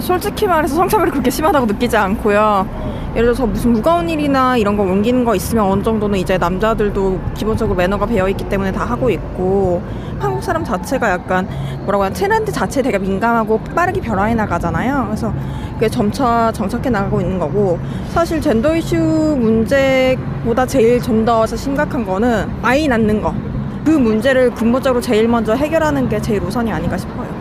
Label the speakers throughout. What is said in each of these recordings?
Speaker 1: 솔직히 말해서 성차별이 그렇게 심하다고 느끼지 않고요. 예를 들어서 무슨 무거운 일이나 이런 거 옮기는 거 있으면 어느 정도는 이제 남자들도 기본적으로 매너가 배어 있기 때문에 다 하고 있고 한국 사람 자체가 약간 뭐라고 하냐 트렌드 자체에 되게 민감하고 빠르게 변화해 나가잖아요. 그래서 그게 점차 정착해 나가고 있는 거고 사실 젠더 이슈 문제보다 제일 좀 더 심각한 거는 아이 낳는 거. 그 문제를 근본적으로 제일 먼저 해결하는 게 제일 우선이 아닌가 싶어요.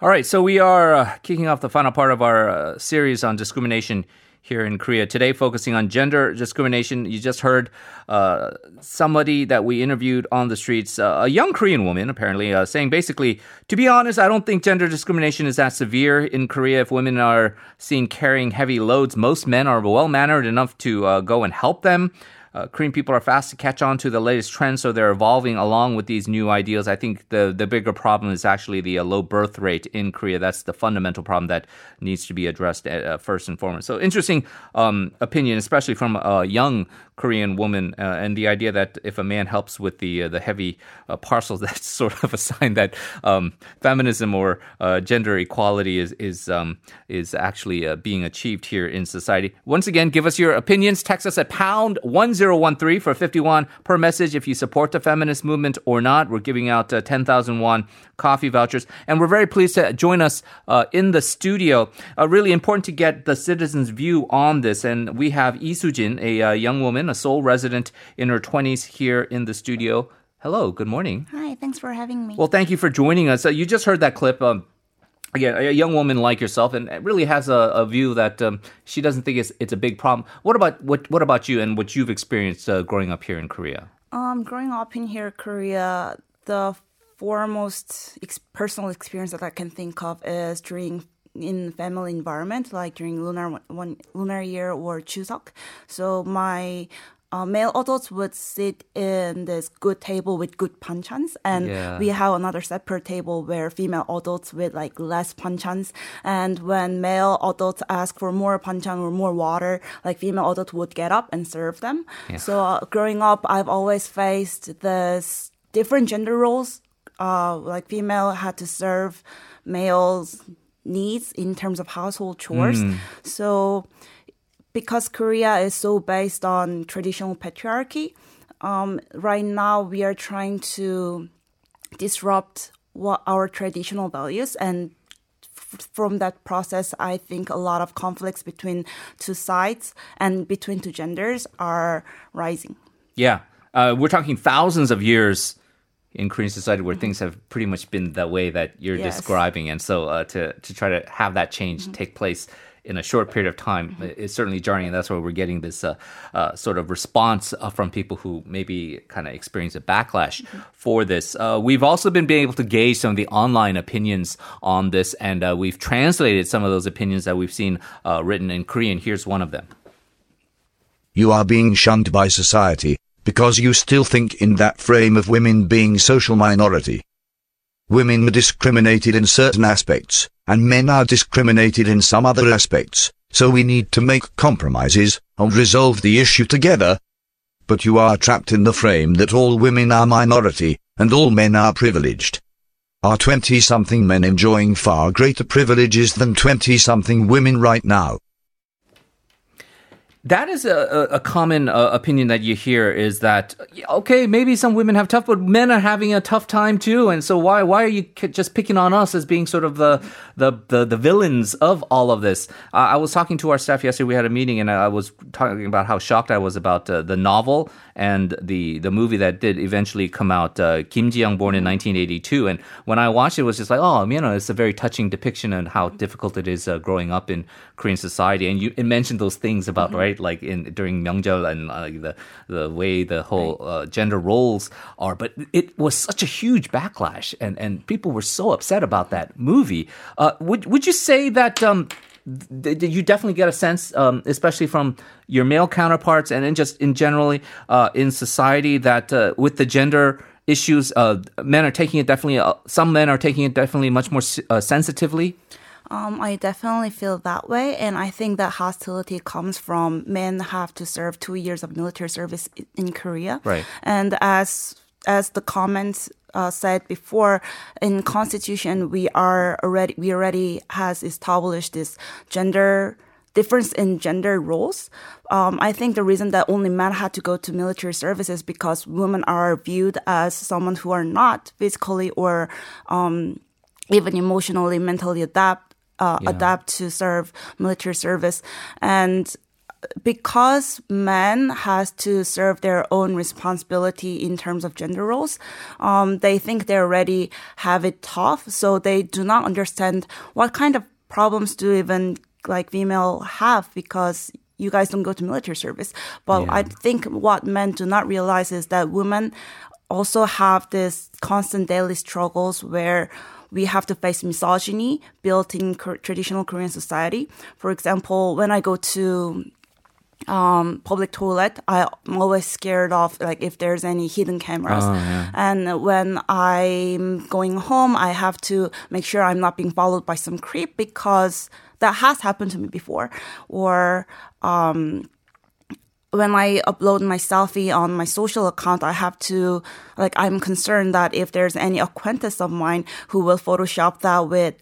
Speaker 2: All right, so we are uh, kicking off the final part of our uh, series on discrimination here in Korea. Today, focusing on gender discrimination. You just heard uh, somebody that we interviewed on the streets, uh, a young Korean woman, apparently, uh, saying basically, to be honest, I don't think gender discrimination is that severe in Korea. If women are seen carrying heavy loads, most men are well mannered enough to uh, go and help them. Uh, Korean people are fast to catch on to the latest trends, so they're evolving along with these new ideals. I think the, the bigger problem is actually the uh, low birth rate in Korea. That's the fundamental problem that needs to be addressed uh, first and foremost. So, interesting um, opinion, especially from a young Korean woman, uh, and the idea that if a man helps with the uh, the heavy uh, parcels, that's sort of a sign that um, feminism or gender equality is is um, is actually being achieved here in society. Once again, give us your opinions. Text us at pound one 1013 for 51 per message if you support the feminist movement or not. We're giving out uh, 10,000 won coffee vouchers. And we're very pleased to join us uh, in the studio. Uh, really important to get the citizens' view on this. And we have Lee Soojin, a uh, young woman, a Seoul resident in her 20s here in the studio. Hello, good morning.
Speaker 3: Hi, thanks for having me.
Speaker 2: Well, thank you for joining us. Uh, you just heard that clip. Um, again, a young woman like yourself, and really has a, a view that um, she doesn't think it's, it's a big problem. What about what What about you and what you've experienced uh, growing up here in Korea?
Speaker 3: Um, growing up in here, Korea, the foremost ex- personal experience that I can think of is during in family environment, like during lunar one, lunar year or Chuseok. So my uh, male adults would sit in this good table with good panchans, and yeah. we have another separate table where female adults with like less panchans. And when male adults ask for more panchan or more water, like female adults would get up and serve them. Yeah. So uh, growing up, I've always faced this different gender roles. Uh, like female had to serve males' needs in terms of household chores. Mm. So because Korea is so based on traditional patriarchy, um, right now we are trying to disrupt what our traditional values and f- from that process i think a lot of conflicts between two sides and between two genders are rising
Speaker 2: yeah uh, we're talking thousands of years in Korean society where mm-hmm. things have pretty much been the way that you're yes. describing, and so uh, to to try to have that change mm-hmm. take place in a short period of time mm-hmm. is certainly jarring, and that's why we're getting this uh, uh, sort of response uh, from people who maybe kind of experience a backlash mm-hmm. for this. Uh, we've also been being able to gauge some of the online opinions on this, and uh, we've translated some of those opinions that we've seen uh, written in Korean. Here's one of them.
Speaker 4: You are being shunned by society because you still think in that frame of women being social minority. Women are discriminated in certain aspects, and men are discriminated in some other aspects, so we need to make compromises, and resolve the issue together. But you are trapped in the frame that all women are minority, and all men are privileged. Are 20-something men enjoying far greater privileges than 20-something women right now?
Speaker 2: That is a, a common uh, opinion that you hear is that okay maybe some women have tough but men are having a tough time too. And so why why are you just picking on us as being sort of the the the, the villains of all of this? Uh, i was talking to our staff yesterday. We had a meeting and i was talking about how shocked i was about uh, the novel and the the movie that did eventually come out uh, kim ji-young born in 1982 and when i watched it, it was just like oh you know it's a very touching depiction of how difficult it is uh, growing up in korean society. And you mentioned those things about mm-hmm. right like in during Myeongjeol and uh, the the way the whole uh, gender roles are. But it was such a huge backlash, and and people were so upset about that movie. Uh, would would you say that? Um, th- you definitely get a sense, um, especially from your male counterparts, and then just in generally uh, in society, that uh, with the gender issues, uh, men are taking it definitely. some men are taking it definitely much more sensitively.
Speaker 3: Um, I definitely feel that way, and I think that hostility comes from men have to serve two years of military service in Korea.
Speaker 2: Right.
Speaker 3: And as as the comments uh, said before, in Constitution we are already we already has established this gender difference in gender roles. Um, I think the reason that only men had to go to military service is because women are viewed as someone who are not physically or um, even emotionally, mentally adapt uh,
Speaker 2: Yeah.
Speaker 3: adapt to serve military service, and because men has to serve their own responsibility in terms of gender roles, um, they think they already have it tough, so they do not understand what kind of problems do even like female have because you guys don't go to military service. But
Speaker 2: Yeah.
Speaker 3: I think what men do not realize is that women also have this constant daily struggles where we have to face misogyny built in traditional Korean society. For example, when I go to um, public toilet, I'm always scared of like if there's any hidden cameras. And when I'm going home, I have to make sure I'm not being followed by some creep because that has happened to me before. Or um, when I upload my selfie on my social account, I have to, like, I'm concerned that if there's any acquaintance of mine who will Photoshop that with,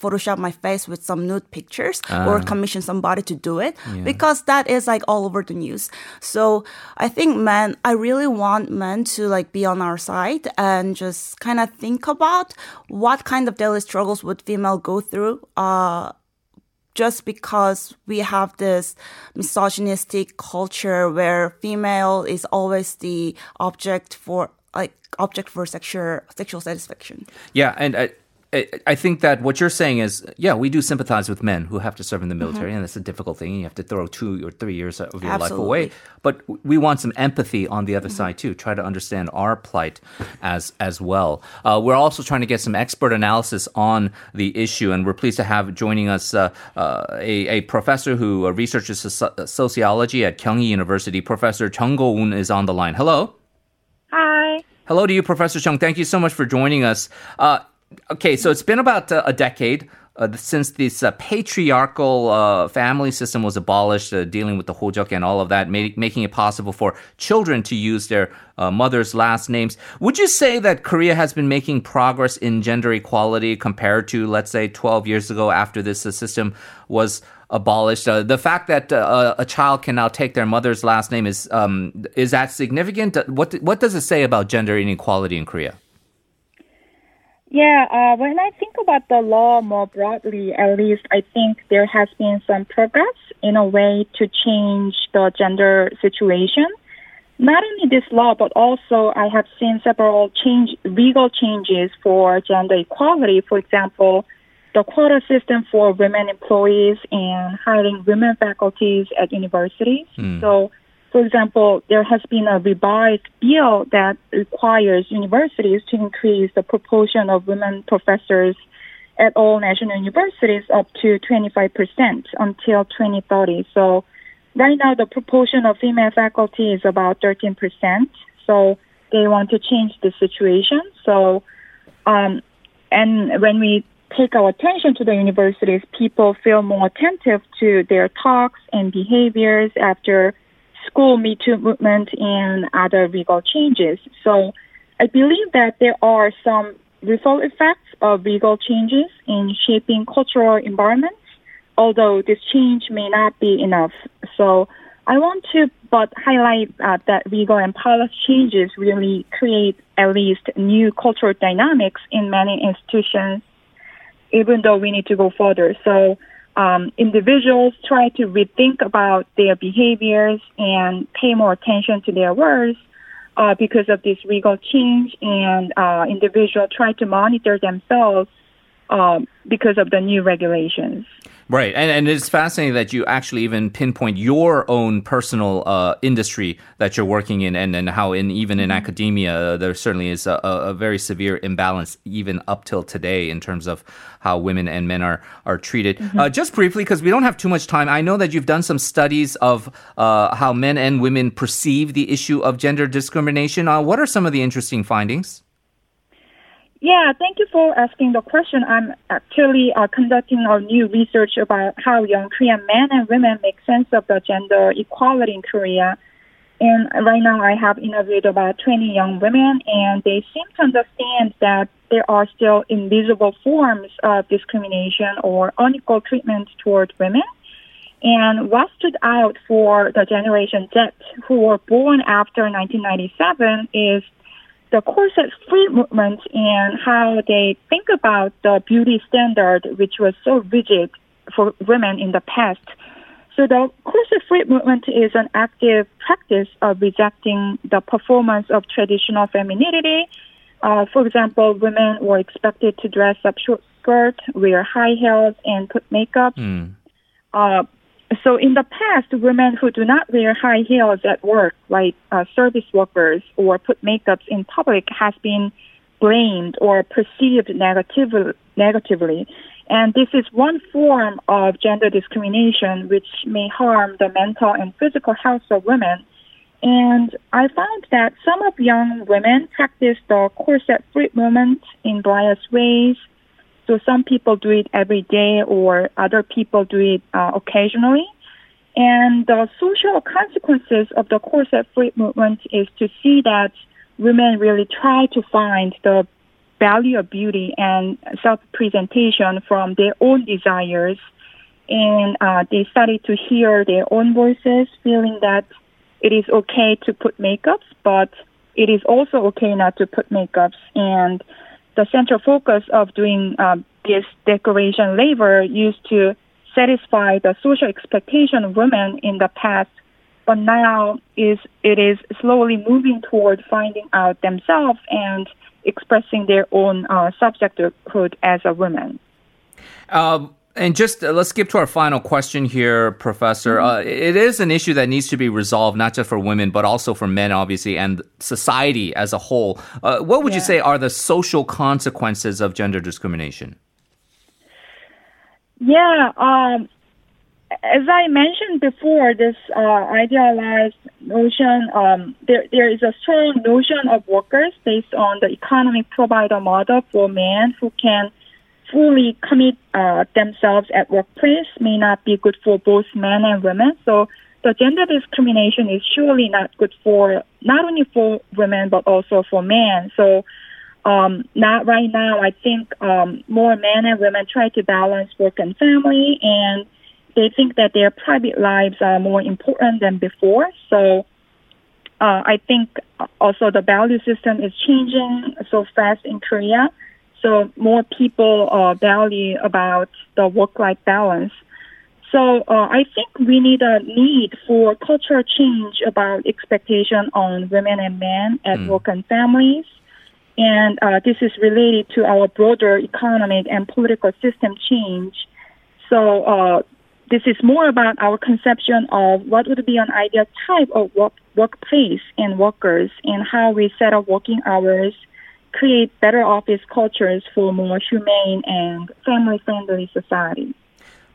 Speaker 3: Photoshop my face with some nude pictures or commission somebody to do it because that is like all over the news. So I think men, I really want men to like be on our side and just kind of think about what kind of daily struggles would female go through, uh, just because we have this misogynistic culture where female is always the object for like object for sexual sexual satisfaction.
Speaker 2: Yeah, and I, I, I think that what you're saying is, yeah, we do sympathize with men who have to serve in the military, and it's a difficult thing. You have to throw two or three years of your life away. But we want some empathy on the other side too. Try to understand our plight as as well. Uh, we're also trying to get some expert analysis on the issue, and we're pleased to have joining us uh, uh, a, a professor who uh, researches sociology at Kyung Hee University. Professor Jung Gowoon is on the line. Hello.
Speaker 5: Hi.
Speaker 2: Hello to you, Professor Jung. Thank you so much for joining us. Okay, so it's been about uh, a decade uh, since this uh, patriarchal uh, family system was abolished, uh, dealing with the hojok and all of that, ma- making it possible for children to use their uh, mother's last names. Would you say that Korea has been making progress in gender equality compared to, let's say, 12 years ago after this system was abolished? The fact that a child can now take their mother's last name is um, is that significant? What what does it say about gender inequality in Korea?
Speaker 5: Yeah, uh, when I think about the law more broadly, at least I think there has been some progress in a way to change the gender situation. Not only this law, but also I have seen several change, legal changes for gender equality. For example, the quota system for women employees and hiring women faculties at universities. So, for example, there has been a revised bill that requires universities to increase the proportion of women professors at all national universities up to 25% until 2030. So right now the proportion of female faculty is about 13%. So they want to change the situation. So, um, and when we take our attention to the universities, people feel more attentive to their talks and behaviors after school Me Too movement and other legal changes. So I believe that there are some ripple effects of legal changes in shaping cultural environments, although this change may not be enough. So I want to but highlight uh, that legal and policy changes really create at least new cultural dynamics in many institutions, even though we need to go further. So um, individuals try to rethink about their behaviors and pay more attention to their words uh, because of this legal change, and uh, individuals try to monitor themselves um, because of the new regulations.
Speaker 2: Right, and and it's fascinating that you actually even pinpoint your own personal uh, industry that you're working in, and, and how in even in academia uh, there certainly is a, a very severe imbalance even up till today in terms of how women and men are are treated. Uh, just briefly, because we don't have too much time, I know that you've done some studies of uh, how men and women perceive the issue of gender discrimination. Uh, what are some of the interesting findings?
Speaker 5: Yeah, thank you for asking the question. I'm actually uh, conducting a new research about how young Korean men and women make sense of the gender equality in Korea. And right now, I have interviewed about 20 young women, and they seem to understand that there are still invisible forms of discrimination or unequal treatment toward women. And what stood out for the Generation Z who were born after 1997 is the corset free movement and how they think about the beauty standard, which was so rigid for women in the past. So the corset free movement is an active practice of rejecting the performance of traditional femininity. Uh, for example, women were expected to dress up short skirt, wear high heels, and put makeup. Uh, so in the past, women who do not wear high heels at work, like uh, service workers or put makeups in public, has been blamed or perceived negative, negatively. And this is one form of gender discrimination which may harm the mental and physical health of women. And I found that some of young women practice the corset free movement in various ways. So some people do it every day, or other people do it uh, occasionally. And the social consequences of the corset free movement is to see that women really try to find the value of beauty and self presentation from their own desires. And uh, they started to hear their own voices, feeling that it is okay to put makeups, but it is also okay not to put makeups. And the central focus of doing uh, this decoration labor used to satisfy the social expectation of women in the past, but now is it is slowly moving toward finding out themselves and expressing their own uh, subjecthood as a woman.
Speaker 2: Um, and just uh, let's skip to our final question here, Professor. Uh, it is an issue that needs to be resolved, not just for women, but also for men, obviously, and society as a whole. Uh, what would you say are the social consequences of gender discrimination?
Speaker 5: Yeah, um, as I mentioned before, this uh, idealized notion, um, there, there is a strong notion of workers based on the economic provider model for men who can fully commit uh, themselves at workplace may not be good for both men and women. So the gender discrimination is surely not good for not only for women but also for men. So um, not right now. I think um, more men and women try to balance work and family, and they think that their private lives are more important than before. So uh, I think also the value system is changing so fast in Korea. So more people uh, value about the work-life balance. So uh, I think we need a need for cultural change about expectation on women and men at work and families. And uh, this is related to our broader economic and political system change. So uh, this is more about our conception of what would be an ideal type of work, workplace and workers and how we set up working hours, create better office cultures for more humane and family-friendly society.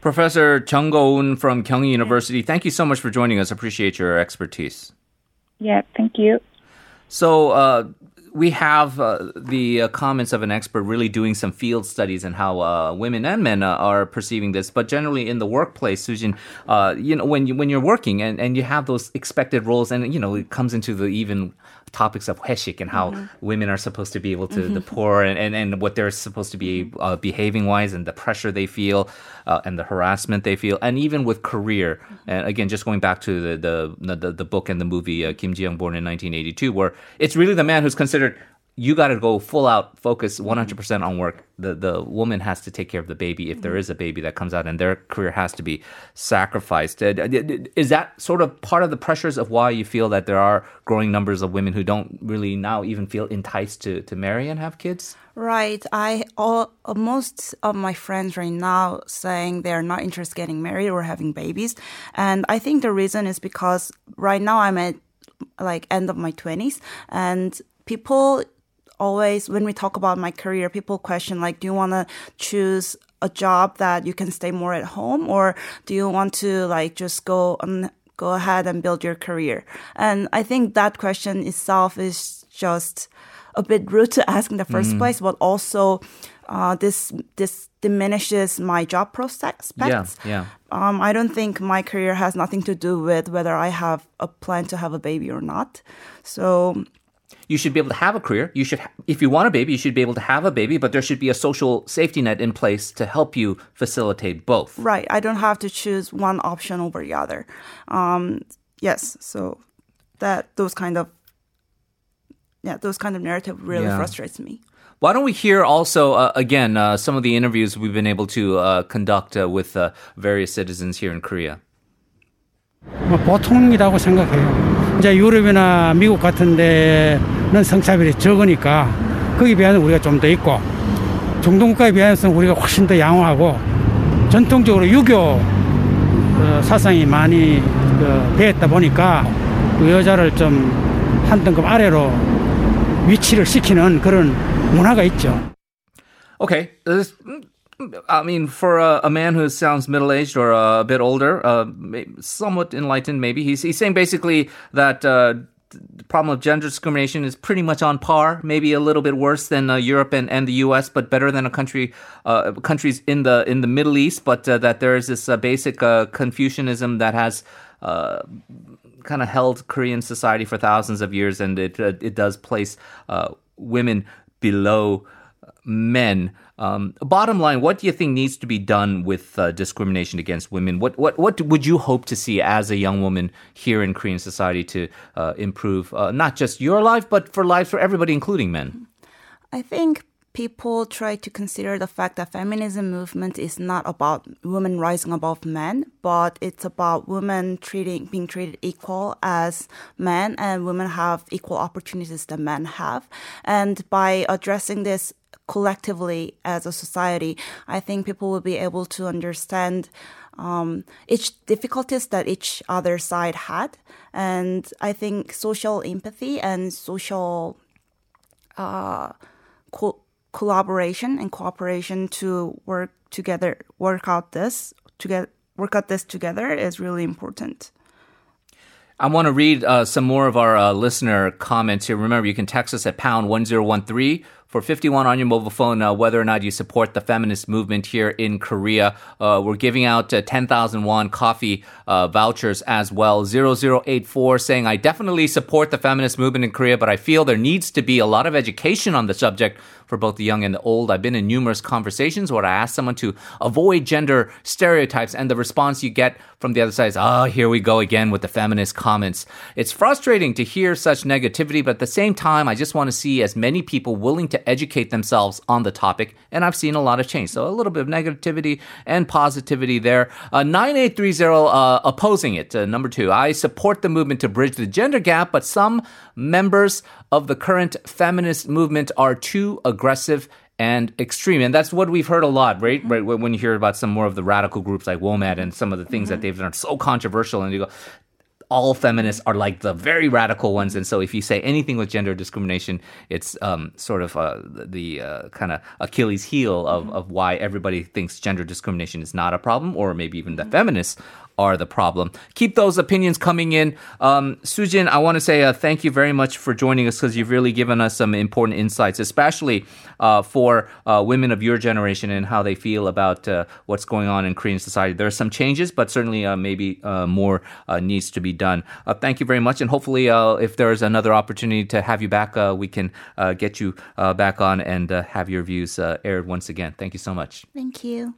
Speaker 2: Professor Jung Gowoon from Kyung University, thank you so much for joining us. Appreciate your expertise.
Speaker 5: Yeah, thank you.
Speaker 2: So, uh, we have uh, the uh, comments of an expert really doing some field studies and how uh, women and men uh, are perceiving this. But generally, in the workplace, Soojin, uh, you know, when you when you're working and, and you have those expected roles, and you know, it comes into the even topics of hoesik and how women are supposed to be able to the poor and, and, and what they're supposed to be uh, behaving wise and the pressure they feel uh, and the harassment they feel. And even with career and again just going back to the the the, the book and the movie uh, Kim Ji-young born in 1982 where it's really the man who's considered you got to go full out focus 100% on work. The the woman has to take care of the baby. If there is a baby that comes out and their career has to be sacrificed Uh, is that sort of part of the pressures of why you feel that there are growing numbers of women who don't really now even feel enticed to to marry and have kids?
Speaker 3: Right. I all uh, most of my friends right now saying they're not interested in getting married or having babies, and I think the reason is because right now I'm at like end of my twenties, and people always when we talk about my career, people question like, do you want to choose a job that you can stay more at home, or do you want to like just go and go ahead and build your career? And I think that question itself is just a bit rude to ask in the first place, but also uh, this this diminishes my job prospects.
Speaker 2: Yeah, yeah.
Speaker 3: Um, I don't think my career has nothing to do with whether I have a plan to have a baby or not. So
Speaker 2: you should be able to have a career. You should, ha- if you want a baby, you should be able to have a baby, but there should be a social safety net in place to help you facilitate both.
Speaker 3: Right. I don't have to choose one option over the other. Um, yes. So that those kind of yeah, those kind of narrative really
Speaker 2: Yeah.
Speaker 3: frustrates me.
Speaker 2: Why don't we hear also, uh, again, uh, some of the interviews we've been able to uh, conduct uh, with uh, various citizens here in Korea?
Speaker 6: 뭐 보통이라고 생각해요. 이제 유럽이나 미국 같은 데는 성차별이 적으니까 거기에 비하면 우리가 좀 더 있고 중동 국가에 비해서는 우리가 훨씬 더 양호하고 전통적으로 유교 어, 사상이 많이 그, 배했다 보니까 그 여자를 좀 한 등급 아래로 위치를 시키는 그런 문화가 있죠.
Speaker 2: Okay. I mean, for a, a man who sounds middle aged or uh, a bit older, uh, somewhat enlightened, maybe he's he's saying basically that uh, the problem of gender discrimination is pretty much on par, maybe a little bit worse than uh, Europe and, and the U.S., but better than a country uh, countries in the in the Middle East. But uh, that there is this uh, basic uh, Confucianism that has. Kind of held Korean society for thousands of years, and it it does place women below men. Um, bottom line, what do you think needs to be done with uh, discrimination against women? What what what would you hope to see as a young woman here in Korean society to uh, improve uh, not just your life, but for lives for everybody, including men?
Speaker 3: I think people try to consider the fact that feminism movement is not about women rising above men, but it's about women treating being treated equal as men and women have equal opportunities that men have. And by addressing this collectively as a society, I think people will be able to understand um, each difficulties that each other side had. And I think social empathy and social co- collaboration and cooperation to work together, work out this together, work out this together is really important.
Speaker 2: I want to read uh, some more of our uh, listener comments here. Remember, you can text us at pound 1013 for 51 on your mobile phone, uh, whether or not you support the feminist movement here in Korea. Uh, we're giving out uh, 10,000 won coffee uh, vouchers as well. 0084 saying, I definitely support the feminist movement in Korea, but I feel there needs to be a lot of education on the subject for both the young and the old. I've been in numerous conversations where I ask someone to avoid gender stereotypes, and the response you get from the other side is, oh, here we go again with the feminist comments. It's frustrating to hear such negativity, but at the same time, I just want to see as many people willing to educate themselves on the topic, and I've seen a lot of change. So a little bit of negativity and positivity there. Uh, 9830 uh, opposing it. Uh, number two, I support the movement to bridge the gender gap, but some members of the current feminist movement are too aggressive and extreme. And that's what we've heard a lot, right? Right when you hear about some more of the radical groups like WOMAD and some of the things that they've done are so controversial, and you go, all feminists are like the very radical ones, and so if you say anything with gender discrimination, it's um, sort of uh, the uh, kind of Achilles heel of, of why everybody thinks gender discrimination is not a problem, or maybe even the feminists are the problem. Keep those opinions coming in. Um, Soojin, I want to say uh, thank you very much for joining us because you've really given us some important insights, especially uh, for uh, women of your generation and how they feel about uh, what's going on in Korean society. There are some changes, but certainly uh, maybe uh, more needs to be done. Thank you very much, and hopefully, if there's another opportunity to have you back, we can get you back on and have your views aired once again. Thank you so much.
Speaker 3: Thank you.